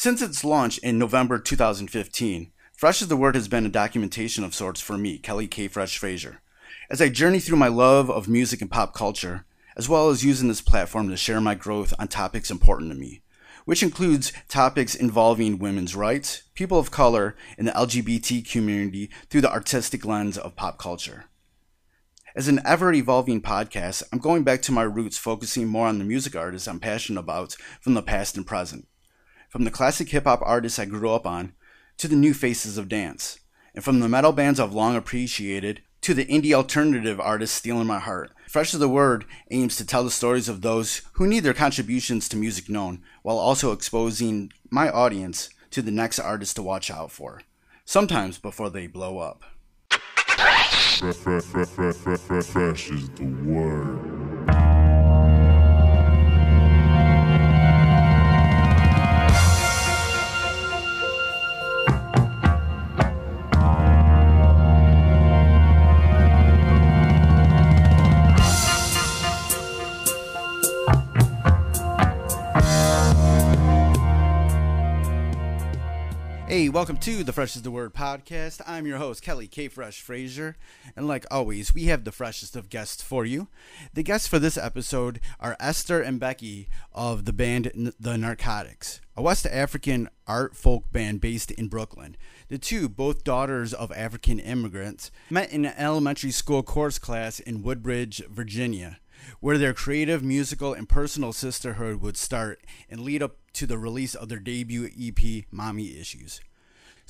Since its launch in November 2015, Fresh is the Word has been a documentation of sorts for me, Kelly K. Fresh Frazier. As I journey through my love of music and pop culture, as well as using this platform to share my growth on topics important to me, which includes topics involving women's rights, people of color, and the LGBT community through the artistic lens of pop culture. As an ever evolving podcast, I'm going back to my roots, focusing more on the music artists I'm passionate about from the past and present. From the classic hip hop artists I grew up on to the new faces of dance, and from the metal bands I've long appreciated to the indie alternative artists stealing my heart. Fresh is the Word aims to tell the stories of those who need their contributions to music known, while also exposing my audience to the next artist to watch out for, sometimes before they blow up. Fresh, fresh, fresh, fresh, fresh, fresh is the word. Hey, welcome to the Fresh is the Word podcast. I'm your host, Kelly K. Fresh Frazier, and like always, we have the freshest of guests for you. The guests for this episode are Esther and Becky of the band The Narcotics, a West African art folk band based in Brooklyn. The two, both daughters of African immigrants, met in an elementary school course class in Woodbridge, Virginia where their creative, musical, and personal sisterhood would start and lead up to the release of their debut EP, Mommy Issues.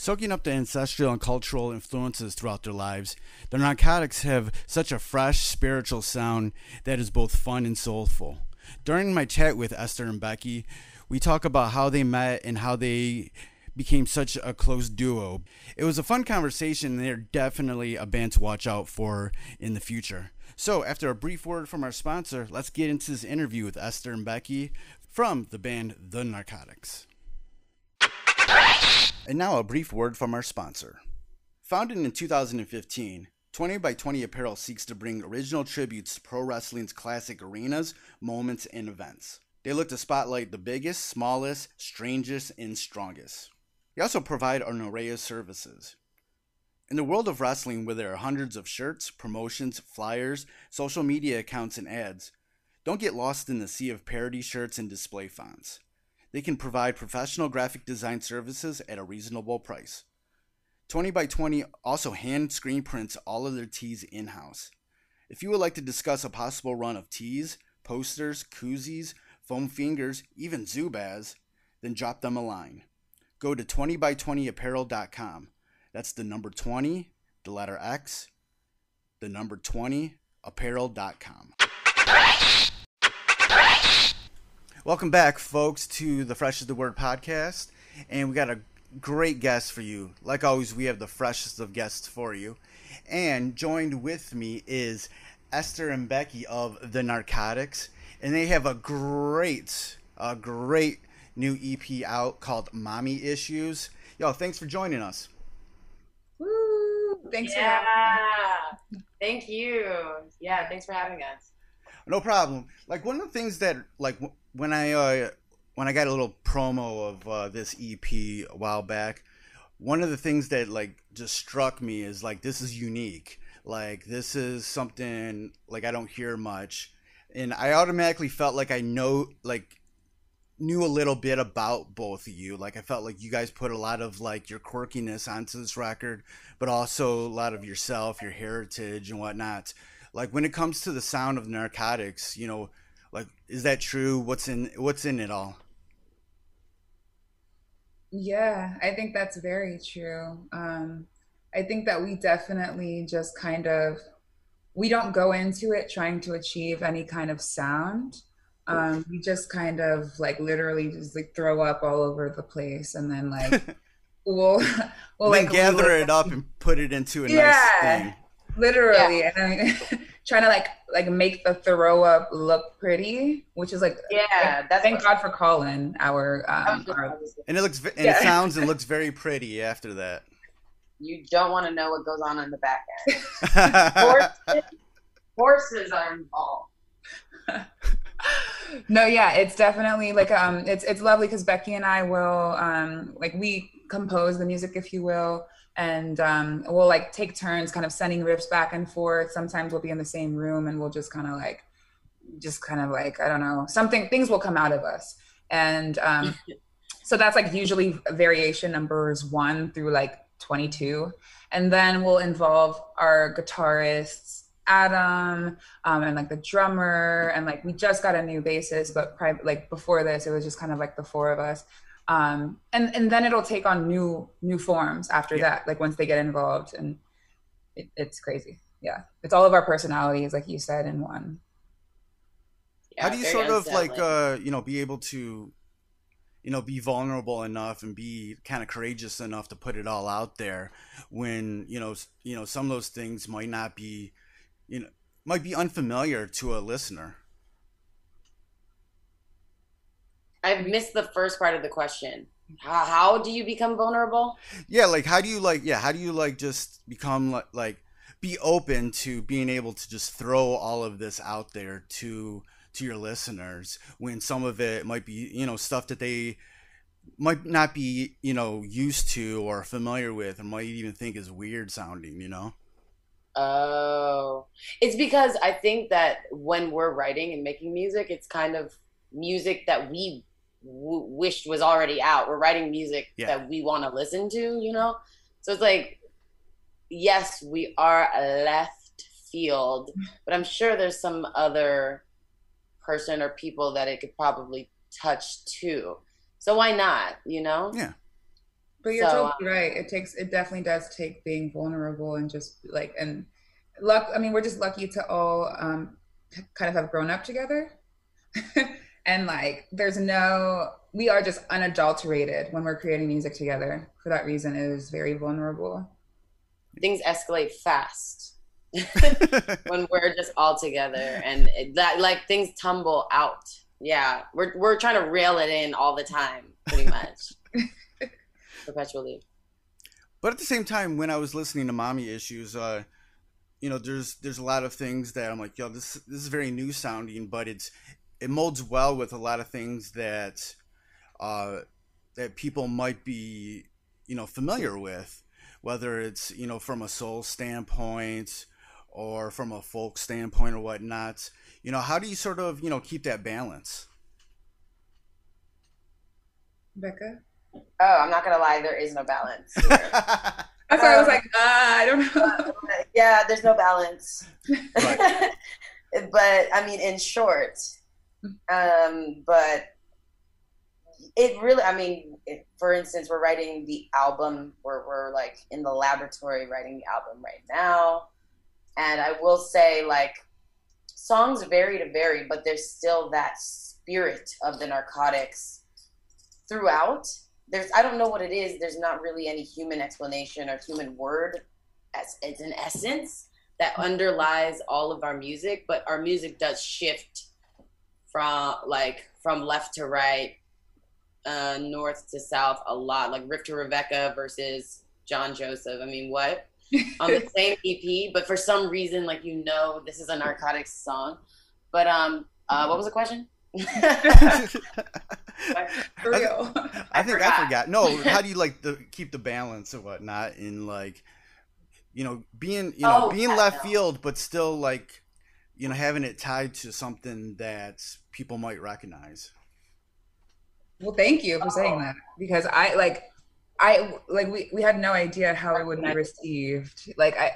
Soaking up the ancestral and cultural influences throughout their lives, the narcotics have such a fresh, spiritual sound that is both fun and soulful. During my chat with Esther and Becky, we talk about how they met and how they became such a close duo. It was a fun conversation, and they're definitely a band to watch out for in the future. So, after a brief word from our sponsor, let's get into this interview with Esther and Becky from the band The Narcotics. And now, a brief word from our sponsor. Founded in 2015, 20 by 20 Apparel seeks to bring original tributes to pro wrestling's classic arenas, moments, and events. They look to spotlight the biggest, smallest, strangest, and strongest. They also provide an array of services. In the world of wrestling, where there are hundreds of shirts, promotions, flyers, social media accounts, and ads, don't get lost in the sea of parody shirts and display fonts. They can provide professional graphic design services at a reasonable price. 20 by 20 also hand screen prints all of their tees in house. If you would like to discuss a possible run of tees, posters, koozies, foam fingers, even Zubaz, then drop them a line. Go to 20by20apparel.com. That's the number 20, the letter X, the number 20, apparel.com. Welcome back, folks, to the Fresh is the Word podcast. And we got a great guest for you. Like always, we have the freshest of guests for you. And joined with me is Esther and Becky of The Narcotics. And they have a great, a great new EP out called Mommy Issues. Yo, thanks for joining us. Woo! Thanks for having us. Thank you. Yeah, thanks for having us. No problem. Like one of the things that like w- when I uh, when I got a little promo of uh, this EP a while back, one of the things that like just struck me is like this is unique. Like this is something like I don't hear much, and I automatically felt like I know like knew a little bit about both of you. Like I felt like you guys put a lot of like your quirkiness onto this record, but also a lot of yourself, your heritage and whatnot. Like when it comes to the sound of narcotics, you know, like is that true? What's in what's in it all? Yeah, I think that's very true. Um, I think that we definitely just kind of we don't go into it trying to achieve any kind of sound. Um, we just kind of like literally just like throw up all over the place, and then like we'll we'll then like gather re- it up and put it into a Yeah. nice thing. literally, and I trying to like like make the throw up look pretty, which is like Yeah, that's thank God for Colin, our um, our And it looks and Yeah. it sounds and looks very pretty after that. You don't want to know what goes on in the back end. Horses, horses are involved. no, yeah, it's definitely like um, it's it's lovely because Becky and I will um, like we compose the music, if you will, and um, we'll like take turns, kind of sending riffs back and forth. Sometimes we'll be in the same room and we'll just kind of like, just kind of like I don't know, something things will come out of us, and um, so that's like usually variation numbers one through like twenty two, and then we'll involve our guitarists Adam um, and like the drummer and like we just got a new bassist, but pri- like before this, it was just kind of like the four of us. Um, and and then it'll take on new new forms after Yeah. that. Like once they get involved, and it, it's crazy. Yeah, it's all of our personalities, like you said, in one. How do you sort of like unsettling. uh you know be able to you know be vulnerable enough and be kind of courageous enough to put it all out there when you know you know some of those things might not be you know might be unfamiliar to a listener. I've missed the first part of the question. How, how do you become vulnerable? Yeah, like how do you like yeah, how do you like just become like like be open to being able to just throw all of this out there to to your listeners when some of it might be, you know, stuff that they might not be, you know, used to or familiar with and might even think is weird sounding, you know? Oh, it's because I think that when we're writing and making music, it's kind of music that we w- wished was already out. We're writing music Yeah. that we want to listen to, you know? So it's like, yes, we are a left field, but I'm sure there's some other person or people that it could probably touch too. So why not, you know? Yeah. But you're So, totally right. It takes it definitely does take being vulnerable and just like and luck. I mean, we're just lucky to all um, kind of have grown up together, and like there's no we are just unadulterated when we're creating music together. For that reason, it is very vulnerable. Things escalate fast. when we're just all together and it, that like things tumble out yeah we're we're trying to rail it in all the time pretty much perpetually But at the same time, when I was listening to Mommy Issues, uh, you know, there's there's a lot of things that I'm like, yo, this this is very new sounding, but it's it molds well with a lot of things that uh, that people might be, you know, familiar with, whether it's you know from a soul standpoint or from a folk standpoint or whatnot. You know, how do you sort of you know keep that balance? Becca, oh i'm not gonna lie there is no balance here. that's why I was like, ah, I don't know. yeah there's no balance Right. but i mean in short um but it really i mean for instance we're writing the album we're, we're like in the laboratory writing the album right now. And i will say like songs vary to vary but there's still that spirit of the narcotics throughout. There's i don't know what it is. There's not really any human explanation or human word as it's an essence that underlies all of our music but our music does shift from like from left to right uh north to south a lot like rick to rebecca versus john joseph i mean what on the same ep but for some reason like you know this is a narcotics song but um uh what was the question For real. I think I forgot. forgot. No, how do you like the keep the balance and whatnot in like, you know, being you know Oh, being left no. field, but still like, you know, having it tied to something that people might recognize. Well, thank you for saying oh. that because I like, I like we we had no idea how it would be received. Like I,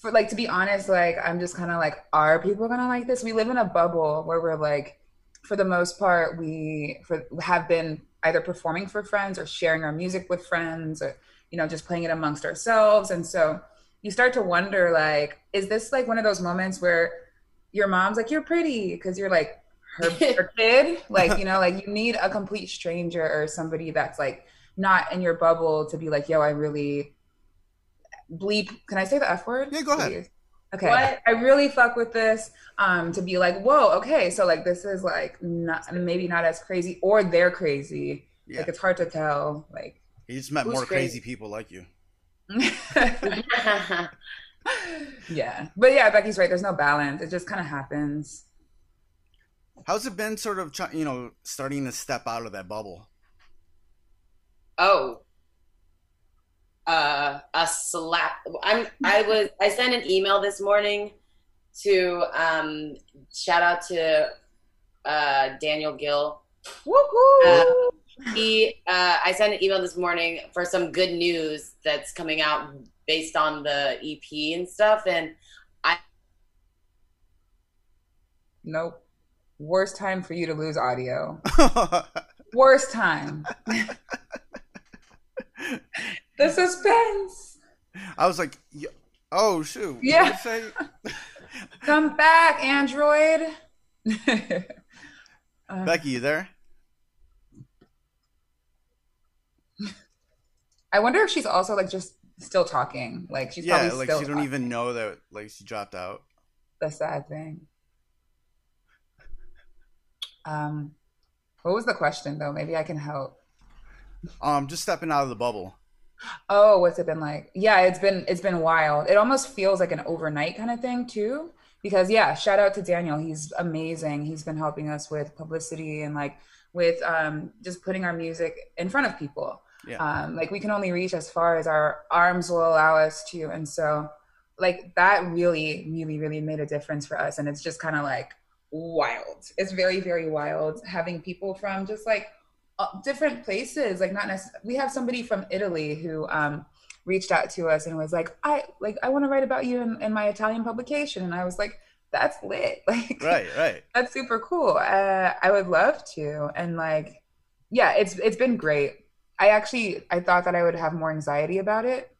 for like to be honest, like I'm just kind of like, are people gonna like this? We live in a bubble where we're like, for the most part, we for have been either performing for friends or sharing our music with friends or you know just playing it amongst ourselves, and so you start to wonder like, is this like one of those moments where your mom's like, you're pretty because you're like her, her kid like you know like you need a complete stranger or somebody that's like not in your bubble to be like yo i really bleep can i say the f word Yeah, go ahead. Please. okay What? i really fuck with this um to be like whoa okay so like this is like not maybe not as crazy or they're crazy Yeah, like it's hard to tell like you just met more crazy crazy? people like you. yeah but yeah becky's right there's no balance it just kind of happens How's it been, sort of, try, you know, starting to step out of that bubble? Oh, uh, a slap. I'm. I was. I sent an email this morning to um, shout out to uh, Daniel Gill. Woohoo! Uh, he. Uh, I sent an email this morning for some good news that's coming out based on the EP and stuff, and I. nope. Worst time for you to lose audio. Worst time. the suspense. I was like, oh shoot. what Yeah. did say? Come back, Android. Uh, Becky, you there? I wonder if she's also like just still talking. Like she's yeah, probably like she don't even know that like she dropped out. the sad thing. Um, what was the question though? Maybe I can help. Um, just stepping out of the bubble. Oh, what's it been like? Yeah, it's been it's been wild. It almost feels like an overnight kind of thing too. Because yeah, shout out to Daniel. He's amazing. He's been helping us with publicity and like with um just putting our music in front of people. Yeah. Um like we can only reach as far as our arms will allow us to. And so like that really, really, really made a difference for us. And it's just kind of like wild. It's very, very wild having people from just like uh, different places like not necessarily we have somebody from italy who um reached out to us and was like i like i want to write about you in, in my italian publication and i was like that's lit like Right, right. that's super cool uh i would love to and like yeah it's it's been great i actually i thought that i would have more anxiety about it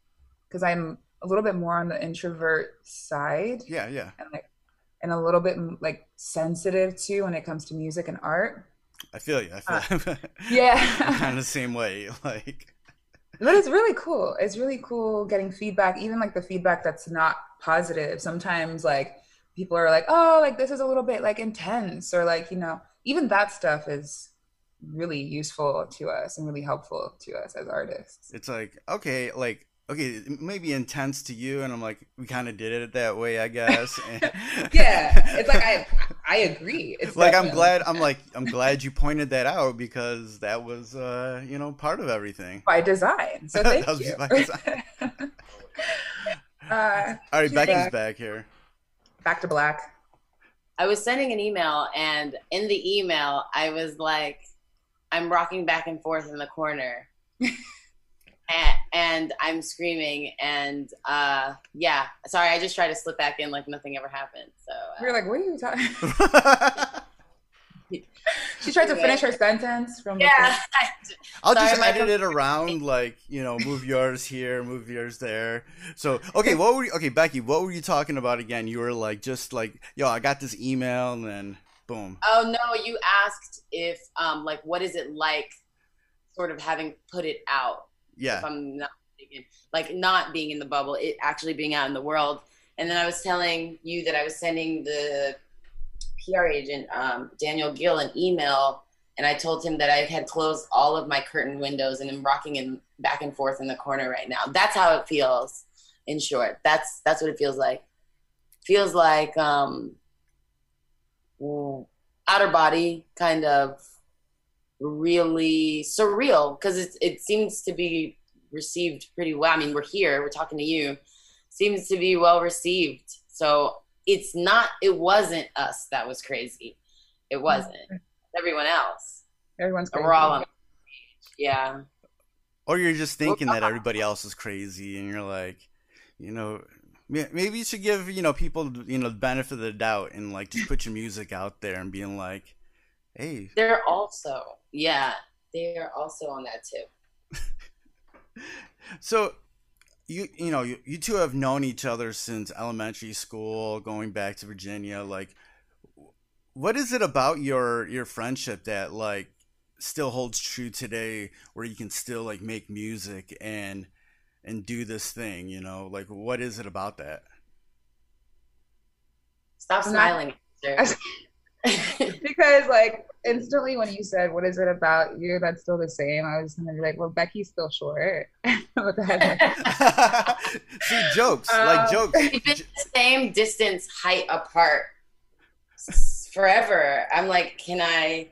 because i'm a little bit more on the introvert side Yeah, yeah. and like and a little bit like sensitive too when it comes to music and art I feel you. I feel uh, yeah kind of the same way. Like, But it's really cool. It's really cool getting feedback, even like the feedback that's not positive. Sometimes like people are like, "Oh, like this is a little bit like intense," or like you know, even that stuff is really useful to us and really helpful to us as artists. it's like okay, like okay, it may be intense to you, and I'm like, we kind of did it that way, I guess. Yeah, it's like I I agree. It's like I'm glad I'm like I'm glad you pointed that out because that was uh you know part of everything. by design. So thank That was you. by design. uh, All right, Becky's back. back here. back to black. I was sending an email, and in the email, I was like, I'm rocking back and forth in the corner. and, and I'm screaming, and uh, yeah, sorry, I just tried to slip back in like nothing ever happened. So, We uh, were like, "What are you talking?" She tried to finish her sentence from the yeah, I'll Sorry, just my edit it around, like you know, move yours here, move yours there. So, okay, what were you, okay, Becky? What were you talking about again? You were like, just like, yo, I got this email, and then boom. Oh no, you asked if um like what is it like sort of having put it out. Yeah, If I'm not mistaken. Like not being in the bubble, it actually being out in the world. And then I was telling you that I was sending the PR agent, um, Daniel Gill, an email and I told him that I had closed all of my curtain windows and am rocking in back and forth in the corner right now. That's how it feels in short. That's that's what it feels like. Feels like um mm, outer body kind of really surreal because it, it seems to be received pretty well. I mean, we're here, we're talking to you, seems to be well received. So it's not, it wasn't us that was crazy. It wasn't. Everyone else. Everyone's And crazy. we're all on. Yeah. or you're just thinking that everybody else is crazy, and you're like, you know. May- Maybe you should give you know people you know the benefit of the doubt and like just put your music out there and being like, hey, They're also, yeah, they are also on that tip. So, you you know you, you two have known each other since elementary school, going back to Virginia. Like, what is it about your your friendship that like still holds true today, where you can still like make music and and do this thing? You know, like what is it about that? Stop smiling. because like instantly when you said what is it about you that's still the same i was gonna be like well becky's still short what the heck See, jokes like Um, jokes. We've been the same distance height apart forever. I'm like, can I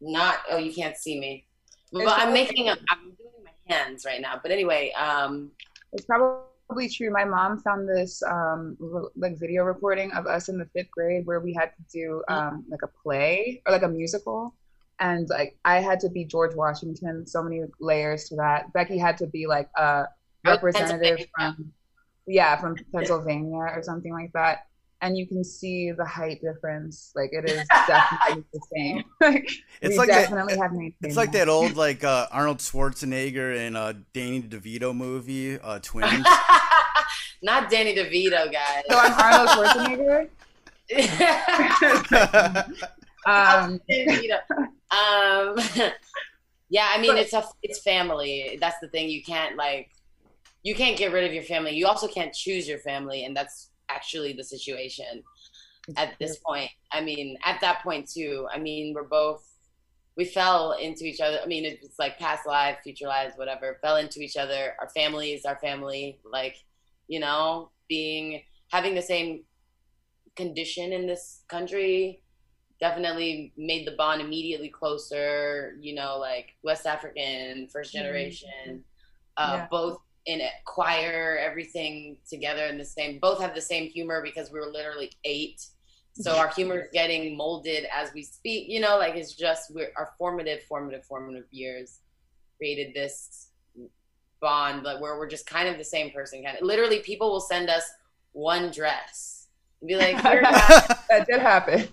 not? Oh, you can't see me, but It's I'm making. A, I'm doing my hands right now. But anyway, um, It's probably true. My mom found this um, re- like video recording of us in the fifth grade where we had to do um, like a play or like a musical, and like I had to be George Washington. So many layers to that. Becky had to be like a representative from yeah from Pennsylvania or something like that. And you can see the height difference. Like it is definitely the same. Like, It's we like that- definitely have maintained It's like that old like uh, Arnold Schwarzenegger and uh, Danny DeVito movie, uh, Twins. not Danny DeVito, guys. So I'm Arnold Schwarzenegger. Um, um, yeah, I mean, it's a it's family. That's the thing. You can't like, you can't get rid of your family. You also can't choose your family, and that's actually the situation at this point. I mean, at that point too. I mean, we're both we fell into each other. I mean, it's like past lives, future lives, whatever. Fell into each other. Our families, our family. Like, you know, being having the same condition in this country definitely made the bond immediately closer. You know, like West African, first generation, uh, Yeah. both in a choir, everything together in the same. Both have the same humor because we were literally eight. So our humor is getting molded as we speak. You know, like it's just we're our formative, formative, formative years created this bond, but where we're just kind of the same person. Kind of literally, people will send us one dress and be like, "Here, that did happen.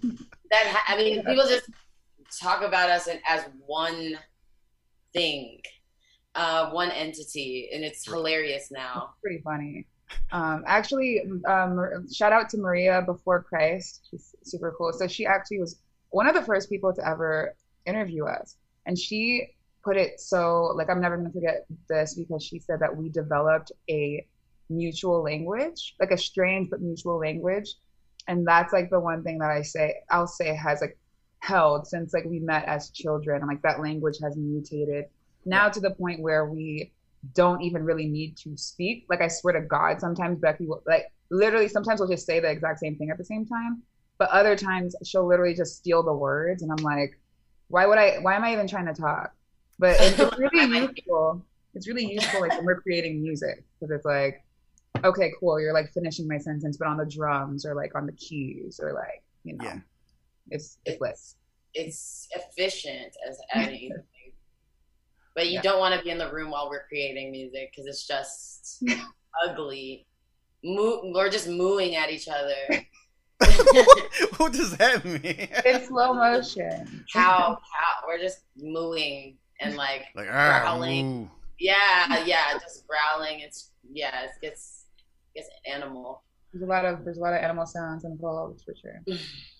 that ha- I mean, people just talk about us in, as one thing, uh, one entity, and it's hilarious now. Pretty funny. Um, actually, um, shout out to Maria before Christ. She's super cool. So she actually was one of the first people to ever interview us, and she put it so like I'm never gonna forget this because she said that we developed a mutual language, like a strange but mutual language, and that's like the one thing that I say I'll say has like held since like we met as children, and like that language has mutated now to the point where we don't even really need to speak. Like I swear to God, sometimes Becky will like literally sometimes we'll just say the exact same thing at the same time. But other times she'll literally just steal the words and I'm like, why would I why am I even trying to talk? But it's really useful. It's really useful like when we're creating music because it's like, okay, cool, you're like finishing my sentence, but on the drums or like on the keys or like, you know. Yeah. It's it's. It's it's efficient as anything, but you Yeah. don't want to be in the room while we're creating music because it's just ugly. Moo- we're just mooing at each other. what does that mean? In slow motion. Cow, cow. We're just mooing and like Like, ah, Growling. ooh. Yeah, yeah, just growling. It's yeah, it gets gets animal. There's a lot of there's a lot of animal sounds involved for sure.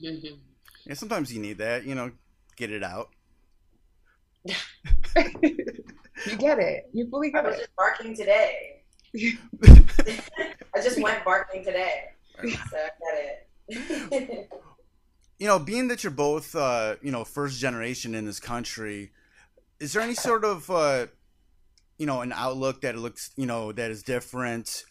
Mhm. Yeah, sometimes you need that, you know, get it out. You get it. You fully I was it. just barking today. I just went barking today, so I get it. You know, being that you're both, uh, you know, first generation in this country, is there any sort of, uh, you know, an outlook that looks, you know, that is different,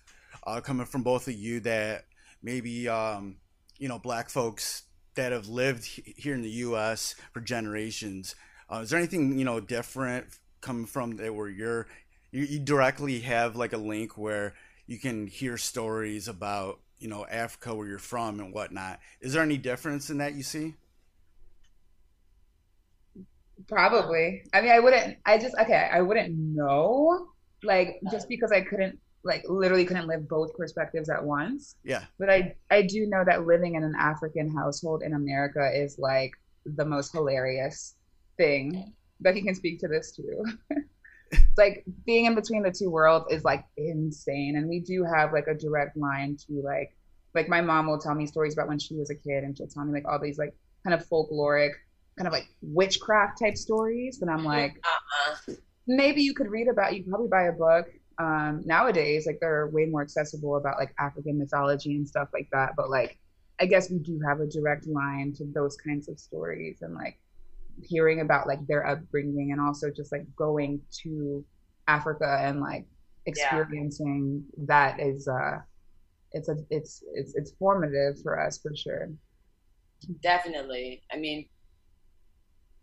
uh, coming from both of you that maybe, um, you know, black folks that have lived he- here in the U.S. for generations. Uh, is there anything, you know, different coming from that where you're, you, you directly have like a link where you can hear stories about, you know, Africa where you're from and whatnot. Is there any difference in that you see? Probably. I mean, I wouldn't. I just okay. I wouldn't know, like just because I couldn't, like literally couldn't live both perspectives at once. Yeah. But I I do know that living in an African household in America is like the most hilarious thing. Becky can speak to this too. It's like being in between the two worlds is like insane, and we do have like a direct line to like like my mom will tell me stories about when she was a kid, and she'll tell me like all these like kind of folkloric, kind of like witchcraft type stories, and I'm like uh-uh. maybe you could read about you could probably buy a book um nowadays like they're way more accessible about like african mythology and stuff like that but like i guess we do have a direct line to those kinds of stories and like hearing about like their upbringing and also just like going to africa and like experiencing that is uh it's a it's it's it's formative for us for sure definitely. I mean,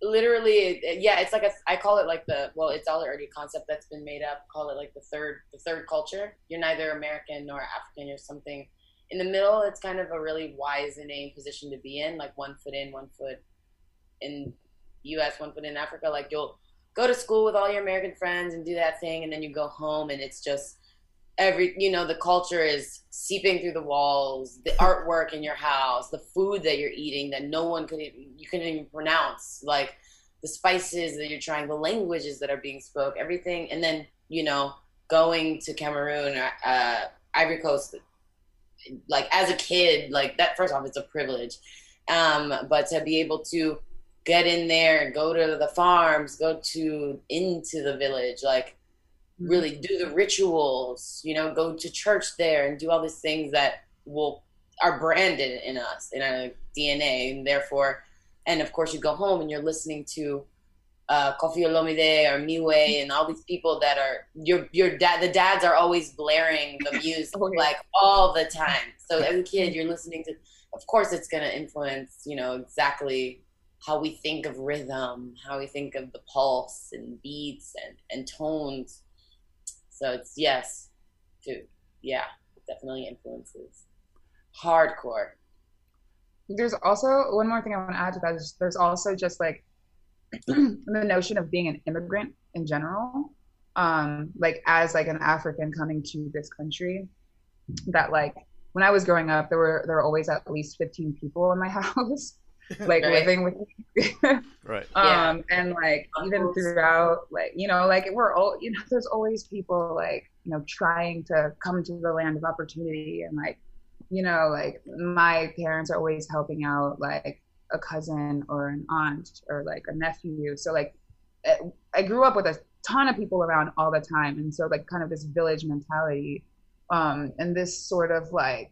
literally, yeah. It's like a. I call it like the. Well, it's already a concept that's been made up. Call it like the third, the third culture. You're neither American nor African. You're something in the middle. It's kind of a really wise and position to be in. Like one foot in, one foot in U.S., one foot in Africa. Like you'll go to school with all your American friends and do that thing, and then you go home and it's just every you know the culture is seeping through the walls the artwork in your house the food that you're eating that no one could even, you couldn't even pronounce like the spices that you're trying the languages that are being spoke everything and then you know going to cameroon or uh, ivory coast like as a kid like that first off it's a privilege um, but to be able to get in there and go to the farms go to into the village like really do the rituals, you know, go to church there and do all these things that will are branded in us in our DNA, and therefore, and of course, you go home and you're listening to uh, Koffi Olomide or Miwe and all these people that are your your dad. The dads are always blaring the music oh, like all the time. So as a kid, you're listening to. Of course, it's going to influence you know exactly how we think of rhythm, how we think of the pulse and beats and and tones so it's yes, to yeah, definitely influences. Hardcore. There's also one more thing I want to add to that is there's also just like the notion of being an immigrant in general. Um, like as like an African coming to this country, that like when I was growing up, there were there were always at least 15 people in my house like right. living with me. right. Um, yeah. and like even throughout, like you know, like we're all you know, there's always people like you know trying to come to the land of opportunity, and like you know, like my parents are always helping out like a cousin or an aunt or like a nephew. So like eh, I grew up with a ton of people around all the time, and so like kind of this village mentality, um, and this sort of like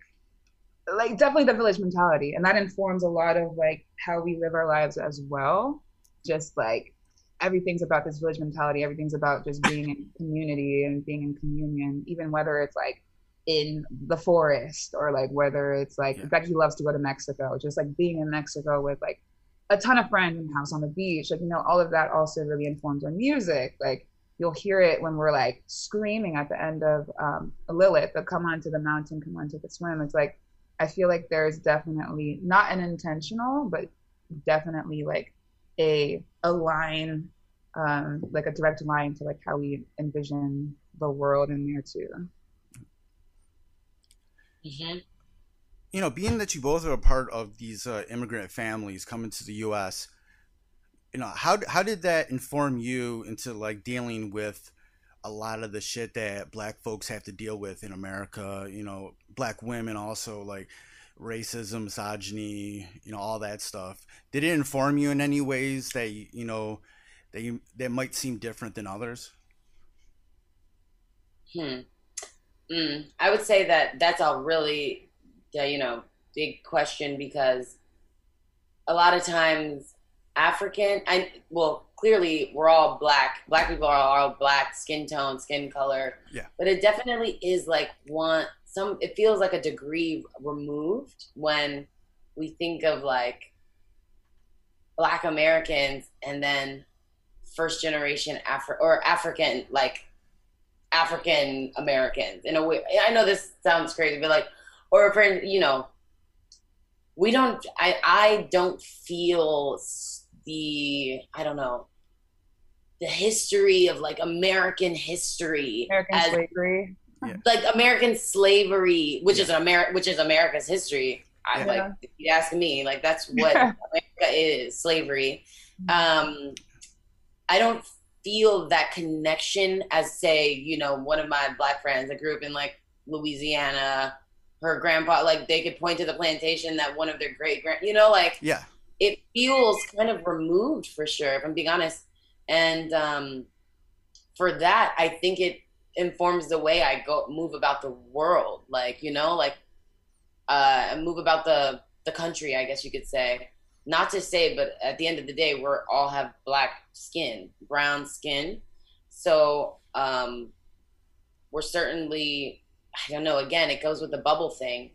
like definitely the village mentality and that informs a lot of like how we live our lives as well. Just like everything's about this village mentality everything's about just being in community and being in communion even whether it's like in the forest or like whether it's like yeah. becky loves to go to mexico just like being in mexico with like a ton of friends and house on the beach like you know all of that also really informs our music. Like you'll hear it when we're like screaming at the end of um, lilith the come onto the mountain come onto the swim. It's like I feel like there's definitely not an intentional, but definitely like a a line, um, like a direct line to like how we envision the world in there too. Mm-hmm. You know, being that you both are a part of these uh, immigrant families coming to the U.S., you know how how did that inform you into like dealing with a lot of the shit that black folks have to deal with in America. You know, black women also like racism, misogyny, you know, all that stuff. Did it inform you in any ways that you know that you that might seem different than others? Hmm. Mm, I would say that that's a really, you know, big question because a lot of times African, I well, clearly we're all black. Black people are all black, skin tone, skin color. Yeah. But it definitely is like one some. It feels like a degree removed when we think of like black Americans and then first generation Afro or African like African Americans in a way. I know this sounds crazy, but like, or for you know, we don't. I I don't feel the I don't know the history of like American history, American as, slavery, yeah. like American slavery, which yeah. is America, which is America's history. I yeah. like if you ask me, like that's what America is slavery. Mm-hmm. Um, I don't feel that connection as say you know one of my black friends that grew up in like Louisiana. Her grandpa, like they could point to the plantation that one of their great grand, you know, like yeah, it feels kind of removed for sure. If I'm being honest, and um, for that, I think it informs the way I go move about the world. Like you know, like uh, move about the the country. I guess you could say. Not to say, but at the end of the day, we're all have black skin, brown skin. So um, we're certainly, I don't know. Again, it goes with the bubble thing.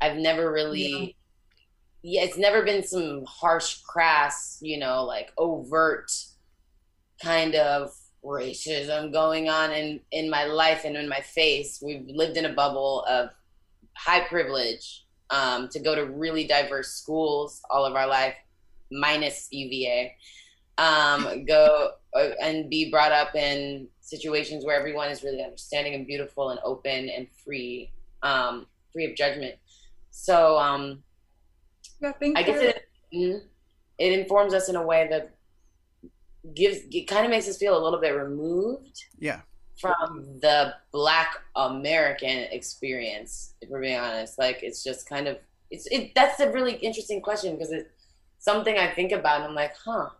I've never really. Yeah it's never been some harsh, crass, you know, like overt kind of racism going on in in my life and in my face. We've lived in a bubble of high privilege um, to go to really diverse schools all of our life, minus UVA. Um, go uh, and be brought up in situations where everyone is really understanding and beautiful and open and free, um, free of judgment. So um, Yeah, thank I guess it mhm. it informs us in a way that gives it kind of makes us feel a little bit removed Yeah. from the Black American experience. If we're being honest, like it's just kind of it's it. That's a really interesting question because it's something I think about and I'm like, huh.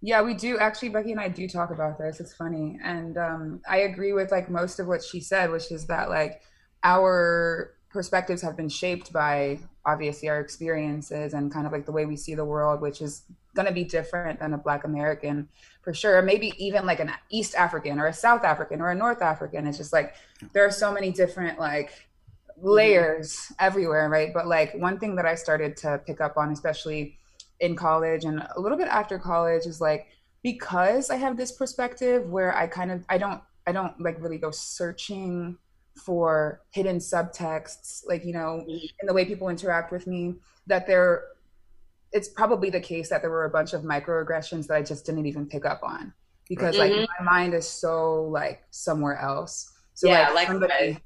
Yeah, we do actually. Becky and I do talk about this. It's funny, and um, I agree with like most of what she said, which is that like our perspectives have been shaped by obviously our experiences and kind of like the way we see the world, which is going to be different than a Black American for sure. Maybe even like an East African or a South African or a North African. It's just like there are so many different like layers everywhere, right? But like one thing that I started to pick up on, especially in college and a little bit after college is like because I have this perspective where I kind of I don't I don't like really go searching for hidden subtexts like you know in the way people interact with me that there it's probably the case that there were a bunch of microaggressions that I just didn't even pick up on because like Mhm. my mind is so like somewhere else so Yeah, like likewise. somebody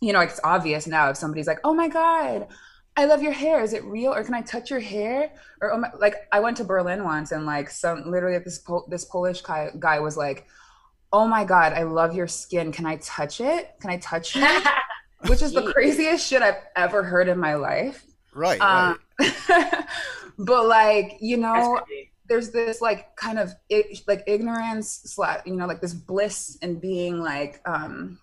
you know it's obvious now if somebody's like oh my god I love your hair. Is it real, or can I touch your hair? Or oh my, like, I went to Berlin once, and like, some literally this Pol- this Polish guy, guy was like, "Oh my god, I love your skin. Can I touch it? Can I touch you?" Which is the craziest shit I've ever heard in my life. Right. Um, right. but like, you know, there's this like kind of like ignorance slash you know like this bliss in being like um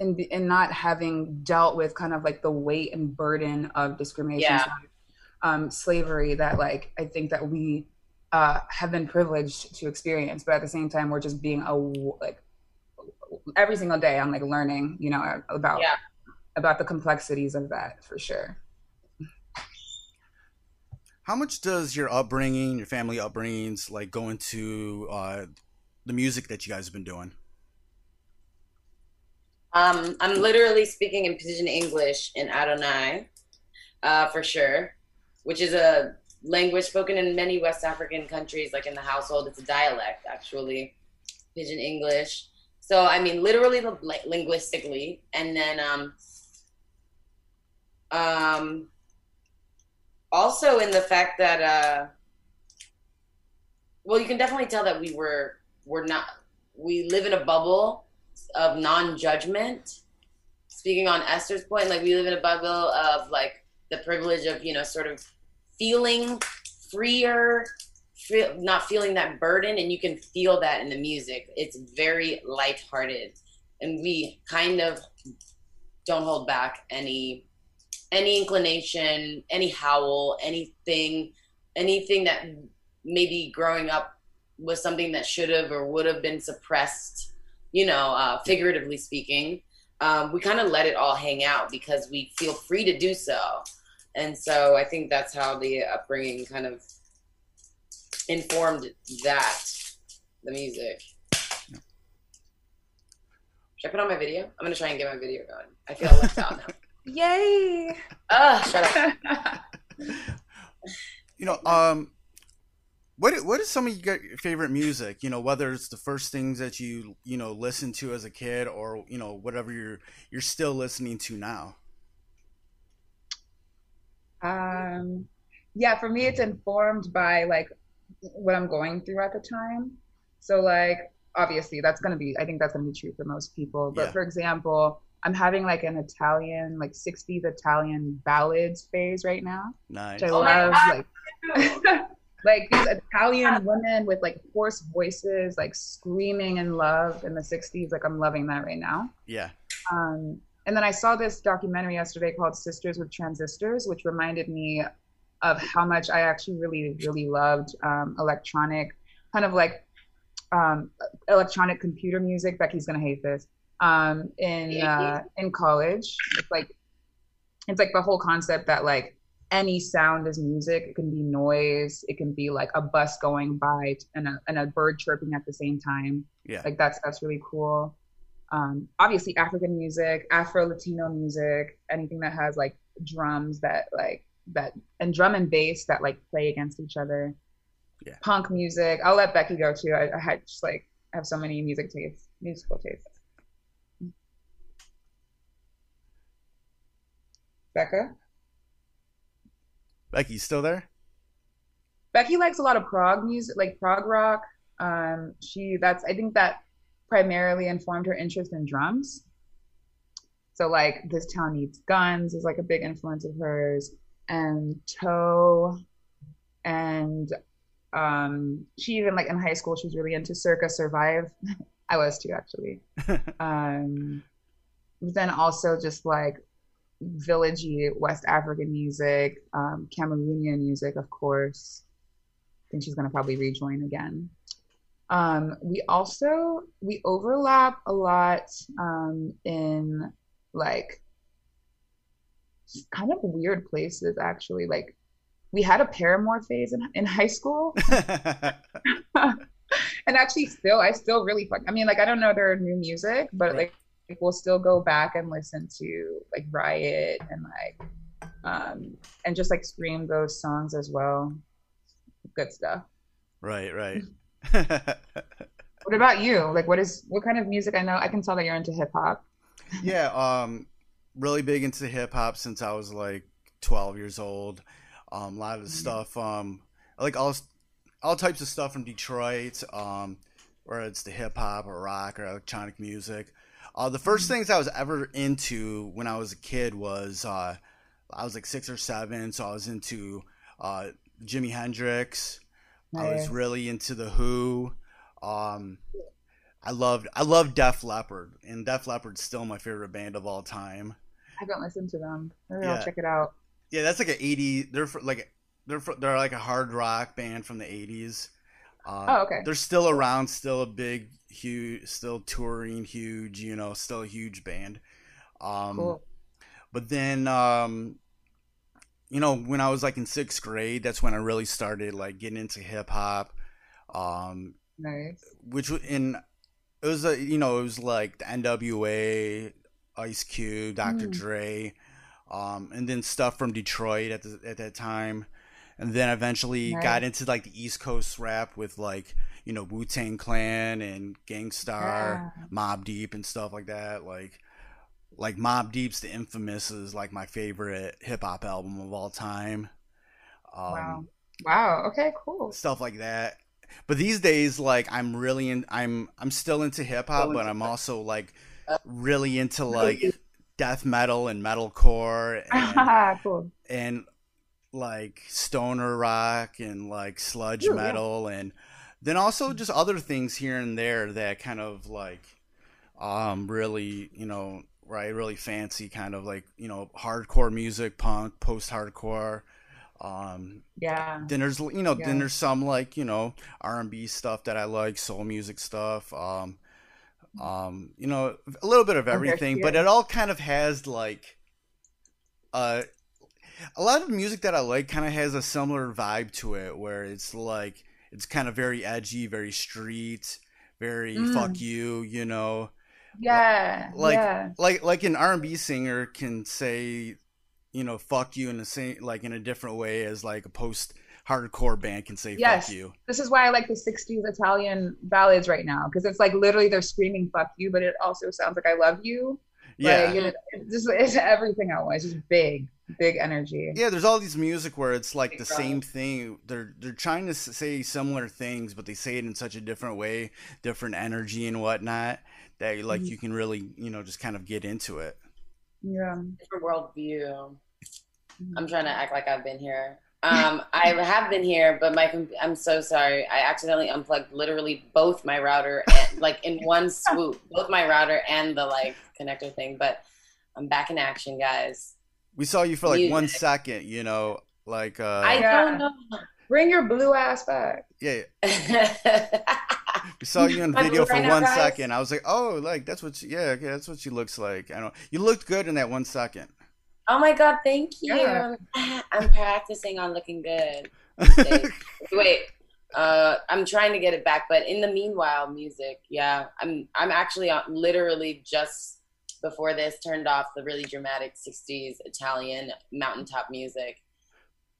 in in not having dealt with kind of like the weight and burden of discrimination Yeah. slash, um slavery that like i think that we uh have been privileged to experience but at the same time we're just being a like every single day i'm like learning you know about Yeah. about the complexities of that for sure How much does your upbringing, your family upbringings, like go into uh, the music that you guys have been doing? Um, I'm literally speaking in Pidgin English in Adonai, uh, for sure, which is a language spoken in many West African countries, like in the household. It's a dialect, actually, Pidgin English. So, I mean, literally, li- linguistically, and then um, um, also in the fact that, uh, well, you can definitely tell that we were we're not we live in a bubble of non-judgment speaking on esther's point like we live in a bubble of like the privilege of you know sort of feeling freer feel, not feeling that burden and you can feel that in the music it's very lighthearted and we kind of don't hold back any any inclination any howl anything anything that maybe growing up was something that should have or would have been suppressed you know, uh, figuratively speaking, um, we kind of let it all hang out because we feel free to do so. And so I think that's how the upbringing kind of informed that, the music. Should I put on my video? I'm going to try and get my video going. I feel left out now. yay Ugh, shut up. You know, um, what what is some of your favorite music? You know, whether it's the first things that you you know listened to as a kid, or you know whatever you're you're still listening to now. Um, yeah, for me, it's informed by like what I'm going through at the time. So, like, obviously, that's going to be, I think that's going to be true for most people. But Yeah. for example, I'm having like an Italian, like 60s Italian ballads phase right now, Nice. which I Oh love. Like, like these Italian women with like hoarse voices, like screaming in love in the 60s. Like, I'm loving that right now. Yeah. Um, and then I saw this documentary yesterday called Sisters with Transistors, which reminded me of how much I actually really, really loved um, electronic, kind of like um, electronic computer music. Becky's gonna hate this. Um, in uh, in college, it's like it's like the whole concept that like any sound is music. It can be noise. It can be like a bus going by and a and a bird chirping at the same time. Yeah. Like that's that's really cool. Um, obviously African music, Afro Latino music, anything that has like drums that like that and drum and bass that like play against each other. Yeah. Punk music. I'll let Becky go too. I, I had just like I have so many music tastes, musical tastes. Becca? Becky, still there? Becky likes a lot of prog music, like prog rock. Um, she that's I think that primarily informed her interest in drums. So like this town needs guns is like a big influence of hers, and Toe, and um, she even like in high school she was really into Circa Survive. I was too actually. um, but then also just like villagey West African music, um, Cameroonian music, of course. I think she's gonna probably rejoin again. Um, we also we overlap a lot um, in like kind of weird places actually. Like we had a Paramore phase in, in high school, and actually still I still really fuck. I mean, like I don't know their new music, but Right. like like, we'll still go back and listen to like Riot and like um and just like scream those songs as well. Good stuff. right, right. What about you? Like what is what kind of music I know I can tell that you're into hip hop. yeah, um, really big into hip hop since I was like 12 years old. Um, a lot of the stuff, um, I like all all types of stuff from Detroit, um, whether it's the hip hop or rock or electronic music. Uh, the first things I was ever into when I was a kid was uh, I was like six or seven, so I was into uh, Jimi Hendrix. I was really into the Who. Um, I loved I loved Def Leppard, and Def Leppard's still my favorite band of all time. I haven't listened to them. Maybe Yeah. I'll check it out. Yeah, that's like an eighty. They're like they're they're like a hard rock band from the eighties. Um, Oh, okay. They're still around, still a big, huge, still touring, huge. You know, still a huge band. Um, Cool. But then, um, you know, when I was like in sixth grade, that's when I really started like getting into hip hop. Um, Nice. which in it was a you know it was like the NWA, Ice Cube, Dr. Mm. Dre, um, and then stuff from Detroit at the, at that time, and then eventually Nice. got into like the East Coast rap with like you know Wu Tang Clan and Gang Starr, Yeah. Mobb Deep and stuff like that. Like like Mobb Deep's The Infamous is like my favorite hip hop album of all time. Um, wow. Wow. Okay, cool. stuff like that. But these days, like I'm really in, I'm I'm still into hip hop, but I'm also like really into like death metal and metalcore and cool. and like stoner rock and like sludge Ooh, yeah. metal and then also just other things here and there that kind of like um really you know right really fancy kind of like you know hardcore music punk post hardcore um Yeah. then there's you know Yeah. then there's some like you know r&b stuff that i like soul music stuff um um you know a little bit of everything but it all kind of has like uh a lot of the music that i like kind of has a similar vibe to it where it's like it's kind of very edgy very street very Mm. fuck you you know Yeah. like yeah. like like an R&B singer can say you know fuck you in the same like in a different way as like a post hardcore band can say Yes. fuck you This is why I like the 60s Italian ballads right now because it's like literally they're screaming fuck you, but it also sounds like I love you. yeah Like, you know, it's just it's everything i want It's just big, big energy. yeah there's all these music where it's like the same thing they're they're trying to say similar things but they say it in such a different way different energy and whatnot that like Mhm. you can really you know just kind of get into it Yeah. different worldview. Mm-hmm. I'm trying to act like I've been here. Um, I have been here, but my I'm so sorry. I accidentally unplugged literally both my router, and, like in one swoop, both my router and the like connector thing. But I'm back in action, guys. we saw you for like one Music. second you know like uh I don't know. Bring your blue ass back. yeah We saw you in My video for right one guys? second. I was like, oh, like that's what, she, yeah, okay, that's what she looks like. I don't. You looked good in that one second. Oh my god, thank you. Yeah. I'm practicing on looking good. Wait, uh, I'm trying to get it back, but in the meanwhile, music. Yeah, I'm. I'm actually on, literally just before this turned off the really dramatic '60s Italian mountaintop music,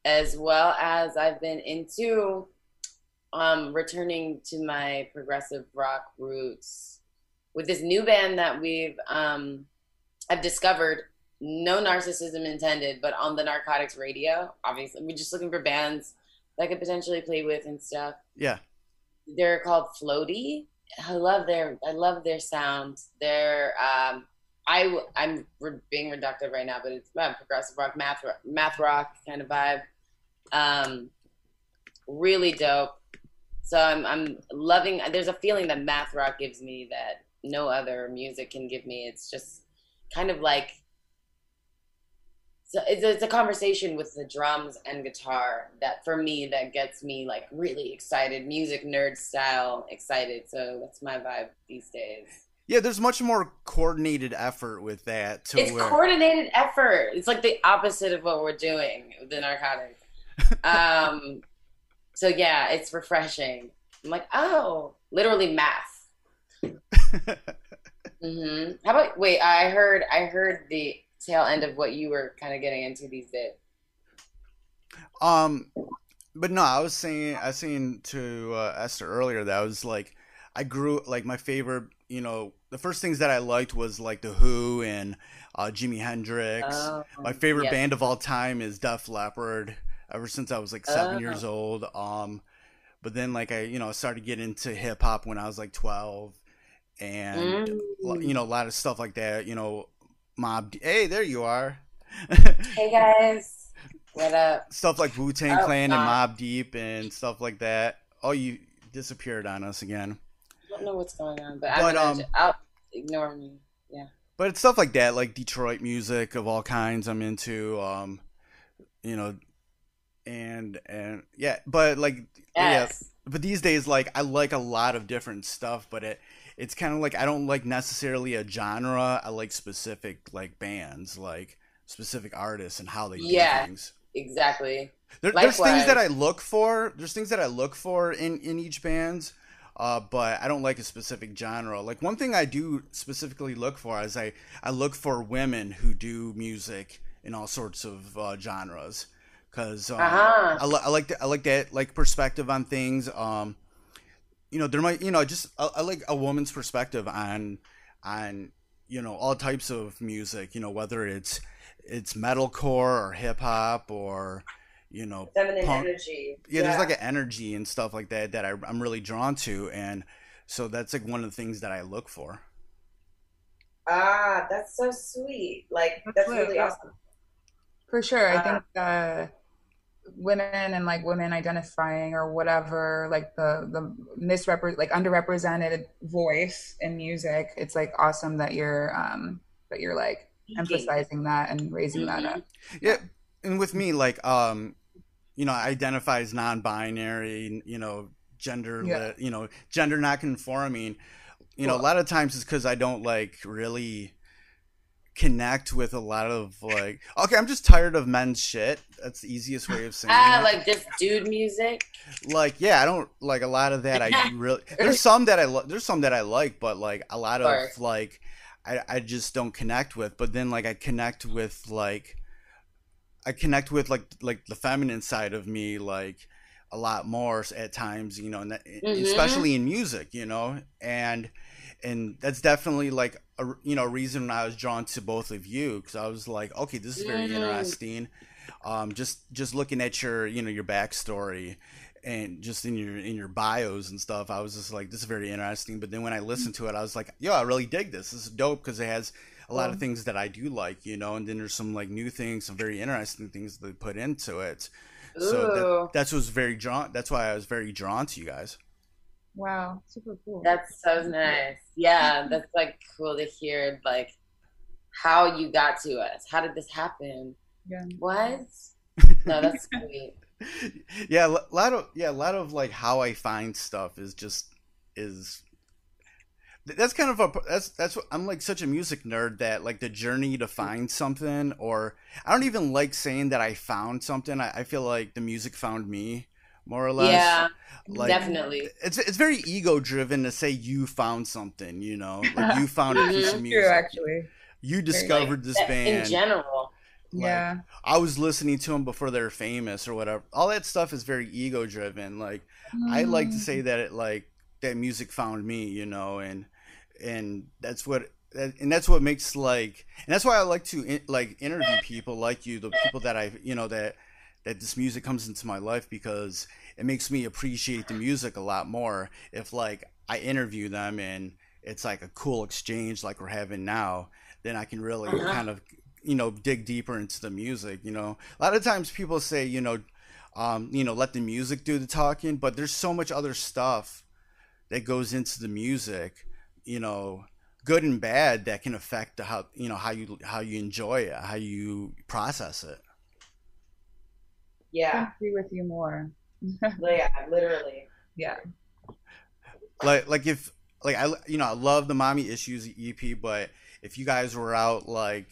as well as I've been into um, returning to my progressive rock roots with this new band that we've um, I've discovered. No narcissism intended, but on the Narcotics Radio, obviously, we're just looking for bands that I could potentially play with and stuff. Yeah. They're called Floaty. I love their I love their sound. They're um, I I'm re- being reductive right now, but it's uh, progressive rock, math rock, math rock kind of vibe. Um, really dope. So I'm I'm loving. There's a feeling that math rock gives me that no other music can give me. It's just kind of like so it's, it's a conversation with the drums and guitar that for me that gets me like really excited music nerd style excited so that's my vibe these days Yeah, there's much more coordinated effort with that. To it's where, coordinated effort it's like the opposite of what we're doing with the narcotics um so yeah it's refreshing i'm like oh literally math hmm how about wait i heard i heard the tail end of what you were kind of getting into these days Um, but no, I was saying, I was saying to uh, Esther earlier that I was like, I grew like my favorite, you know, the first things that I liked was like the Who and uh, Jimi Hendrix. Oh, my favorite yes. band of all time is Def Leppard. Ever since I was like seven Oh. years old. Um, but then like I, you know, started getting into hip hop when I was like twelve, and Mm. you know, a lot of stuff like that. You know, Mob. Hey, there you are. Hey guys, what up? stuff like Wu Tang Oh, Clan and Mobb Deep and stuff like that. Oh, you disappeared on us again. I don't know what's going on, but, But, I'm um, I'll ignore me. Yeah. But it's stuff like that, like Detroit music of all kinds. I'm into, um, you know, and and yeah, but like yeah, Yes. but these days, like I like a lot of different stuff, but it it's kind of like I don't like necessarily a genre. I like specific like bands, like specific artists and how they Yeah. do things. Exactly. There, there's things that I look for. There's things that I look for in in each band's, uh, but I don't like a specific genre. Like one thing I do specifically look for is I I look for women who do music in all sorts of uh, genres, because um, Uh-huh. I, li- I like that I like that like perspective on things. Um, you know, there might you know just I, I like a woman's perspective on on you know all types of music. You know whether it's it's metalcore or hip hop or you know Feminine punk. energy. yeah, there's like an energy and stuff like that that I, I'm really drawn to, and so that's like one of the things that I look for. Ah, that's so sweet. Like that's lit, really awesome. For sure. I Uh, think uh, women and like women identifying or whatever, like the the misrepre like underrepresented voice in music, it's like awesome that you're um that you're like emphasizing that and raising that up. Yeah, and with me, like, um, you know, I identify as non-binary, you know, gender, Yeah. you know, gender not conforming. You know, a lot of times it's because I don't like really connect with a lot of like. Okay, I'm just tired of men's shit. That's the easiest way of saying Ah, it. like just dude music. like yeah i don't like a lot of that i really there's some that i lo- there's some that i like but like a lot of like i i just don't connect with but then like i connect with like i connect with like like the feminine side of me like a lot more at times you know and that, Mhm. especially in music you know and and that's definitely like a you know reason i was drawn to both of you because i was like okay this is very interesting. Um just just looking at your you know your backstory and just in your in your bios and stuff i was just like this is very interesting. But then when i listened to it i was like yo i really dig this. This is dope because it has a lot of things that i do like you know and then there's some like new things some very interesting things they put into it. So that, that's what's very drawn that's why i was very drawn to you guys Wow, super cool. That's so nice. Yeah, that's like cool to hear like how you got to us. How did this happen? Yeah. What? No, that's sweet. yeah a lot of yeah a lot of like how i find stuff is just is That's kind of a that's that's what I'm like such a music nerd that like the journey to find something or I don't even like saying that I found something. I, I feel like the music found me more or less. Yeah, like, definitely. It's it's very ego driven to say you found something, you know, like you found a mm-hmm. piece of True, music. actually. You discovered this band. in general. Like, yeah. I was listening to them before they're famous or whatever. All that stuff is very ego driven. Like I like to mm. say that it like that music found me, you know, and and that's what that, and that's what makes like and that's why I like to like interview people like you, the people that I you know that that this music comes into my life because it makes me appreciate the music a lot more if like I interview them and it's like a cool exchange like we're having now, then I can really Uh-huh. kind of you know dig deeper into the music, you know. A lot of times people say, you know, um, you know, let the music do the talking, but there's so much other stuff that goes into the music, you know, good and bad that can affect the how you know how you how you enjoy it, how you process it. I Yeah, agree with you more. yeah, literally. Yeah. Like like if like I you know I love the mommy issues EP, but if you guys were out like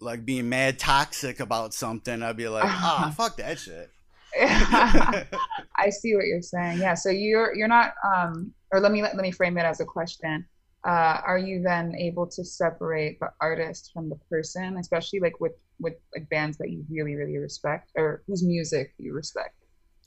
like being mad toxic about something, I'd be like, ah, fuck that shit. I see what you're saying. Yeah. So you're you're not um or let me let, let me frame it as a question. Uh, are you then able to separate the artist from the person, especially like with with like bands that you really really respect or whose music you respect?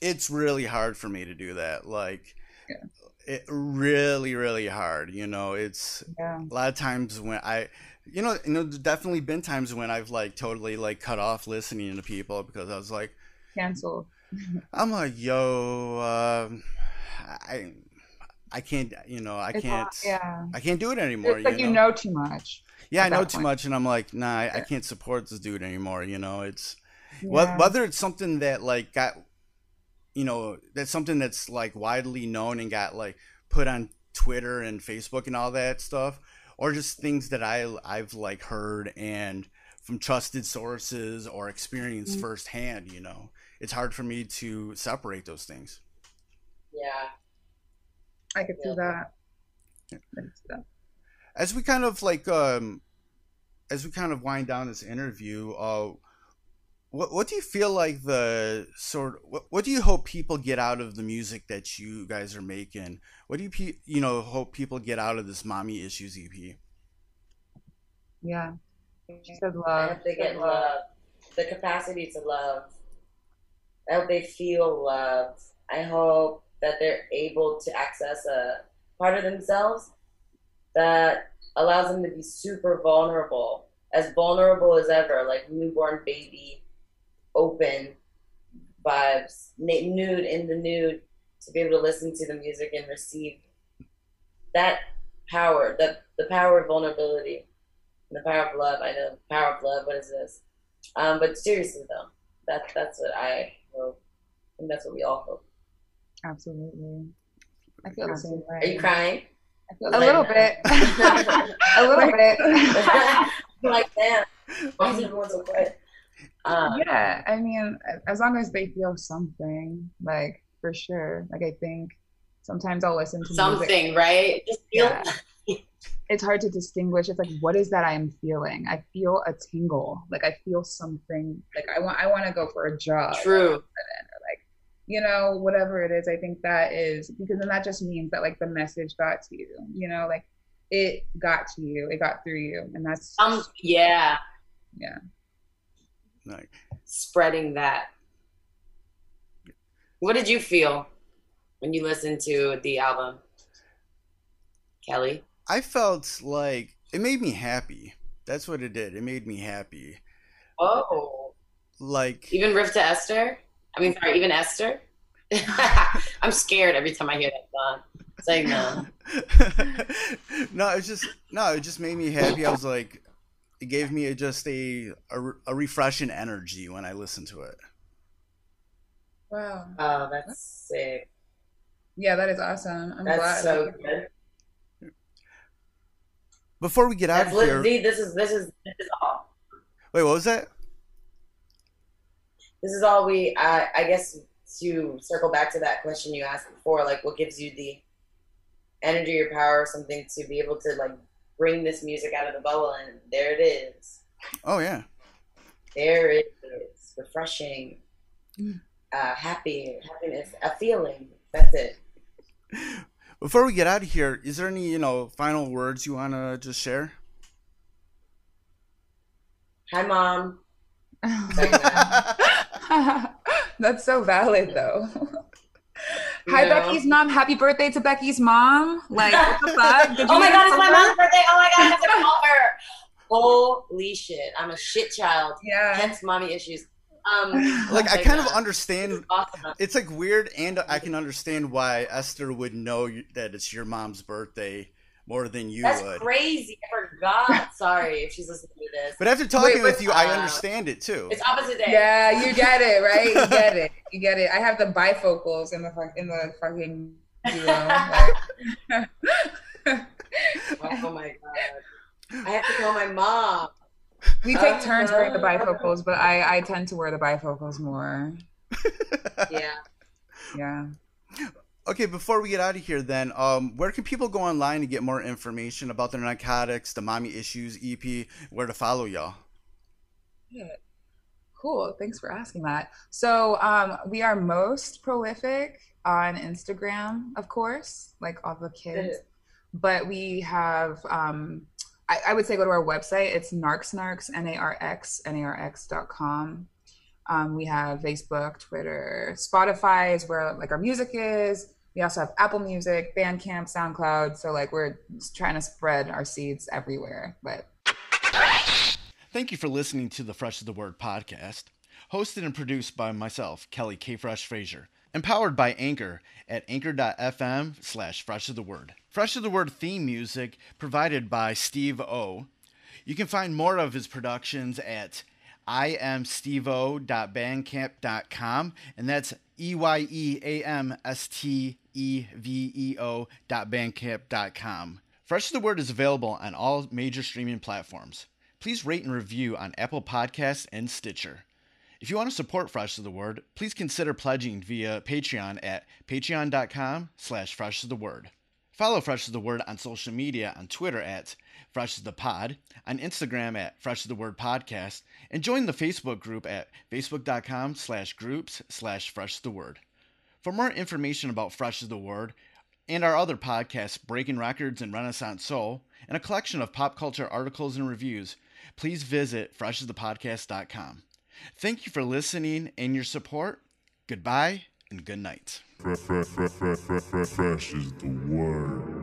it's really hard for me to do that. Like, Yeah. it really, really hard. You know, it's Yeah. a lot of times when I, you know, you know, there's definitely been times when I've like totally like cut off listening to people because I was like, Cancel. I'm like, yo, um, I, I can't, you know, I It's can't, not- yeah. I can't do it anymore. It's like you know too much. Yeah, I know too point. much, and I'm like, nah, I, I can't support this dude anymore. You know, it's Yeah. Whether it's something that like got you know that's something that's like widely known and got like put on twitter and facebook and all that stuff or just things that i i've like heard and from trusted sources or experienced Mhm. firsthand you know it's hard for me to separate those things Yeah. I could see that. Yeah. I could see that. as we kind of like um as we kind of wind down this interview uh what what do you feel like the sort what, what do you hope people get out of the music that you guys are making what do you pe- you know hope people get out of this mommy issues ep Yeah. She said I love. hope they get love, the capacity to love. I hope they feel love. I hope that they're able to access a part of themselves that allows them to be super vulnerable, as vulnerable as ever, like newborn baby, open vibes, nude in the nude, to be able to listen to the music and receive that power, the the power of vulnerability the power of love. I know the power of love. What is this? Um, but seriously though, that that's what I hope, and that's what we all hope. Absolutely. I feel the same way. Are you crying? I feel a little bit. a little bit. like man, why is everyone so quiet? Um, yeah, I mean, as long as they feel something, like for sure. Like I think sometimes I'll listen to music. something, right? Just feel. Yeah. It's hard to distinguish. It's like, what is that I am feeling? I feel a tingle. Like I feel something. Like I want. I want to go for a jog. True. Or like, you know, whatever it is. I think that is because then that just means that like the message got to you. You know, like it got to you. It got through you, and that's Um. Yeah. yeah. like Spreading that. What did you feel when you listened to the album, Kelly? i felt like it made me happy that's what it did it made me happy Oh. like Even Riff to Esther? I mean, sorry, even Esther? I'm scared every time I hear that song. It's like, no. no, it's just no, it just made me happy. I was like, it gave me a, just a, a a refreshing energy when I listened to it. Wow. Oh, that's sick. Yeah, that is awesome. I'm That's glad. so good. Before we get out That's of here, literally, this is, this is, this is all. wait, what was that? This is all we, I I guess, to circle back to that question you asked before, like, what gives you the energy or power or something to be able to like bring this music out of the bubble, and there it is. Oh yeah. There it is, refreshing, uh, happy, happiness, a feeling. That's it. Before we get out of here, is there any you know final words you want to just share? Hi, mom. That's so valid, though. Hi, Yeah. Becky's mom. Happy birthday to Becky's mom. Like, what the fuck? Oh my god, it's my mom's birthday. Oh my god, I have to call her. Holy shit. I'm a shit child. Yeah. Hence mommy issues. Um like oh I my kind of understand. Awesome. It's like weird, and I can understand why Esther would know that it's your mom's birthday more than you That's would. crazy. I forgot. Sorry if she's listening to this. But after talking Wait, with but- you, I uh, understand it too. It's opposite day. Yeah, you get it, right? You get it. You get it. I have the bifocals in the in the fucking duo. Like, Oh my god. I have to call my mom. we take turns wearing the bifocals, but I I tend to wear the bifocals more. Yeah. Yeah. Okay, before we get out of here, then, um, where can people go online to get more information about the narcotics, the mommy issues EP, where to follow y'all? Yeah. Cool. Thanks for asking that. So, um, we are most prolific on Instagram, of course, like all the kids. But we have, um, I, I would say go to our website. It's narcsnarks, N A R X, N A R X dot com. Um, we have Facebook, Twitter, Spotify is where like our music is. We also have Apple Music, Bandcamp, SoundCloud. So like we're trying to spread our seeds everywhere. But Thank you for listening to the Fresh is the Word podcast, hosted and produced by myself, Kelly K. Fresh Frazier, empowered by Anchor at anchor.fm slash Fresh is the Word. Fresh is the Word theme music provided by Steve O. You can find more of his productions at eyeamsteveo.bandcamp.com, and that's E Y E A M S T E V E O dot bandcamp.com. Fresh is the Word is available on all major streaming platforms. Please rate and review on Apple Podcasts and Stitcher. If you want to support Fresh is the Word, please consider pledging via Patreon at patreon.com slash fresh is the word. Follow Fresh is the Word on social media on Twitter at Fresh of the Pod, on Instagram at Fresh is the Word Podcast, and join the Facebook group at facebook.com slash groups slash fresh is the word. For more information about Fresh is the Word and our other podcasts, Breaking Records and Renaissance Soul, and a collection of pop culture articles and reviews, please visit freshofthepodcast.com. Thank you for listening and your support. Goodbye and good night. Fresh, is the word.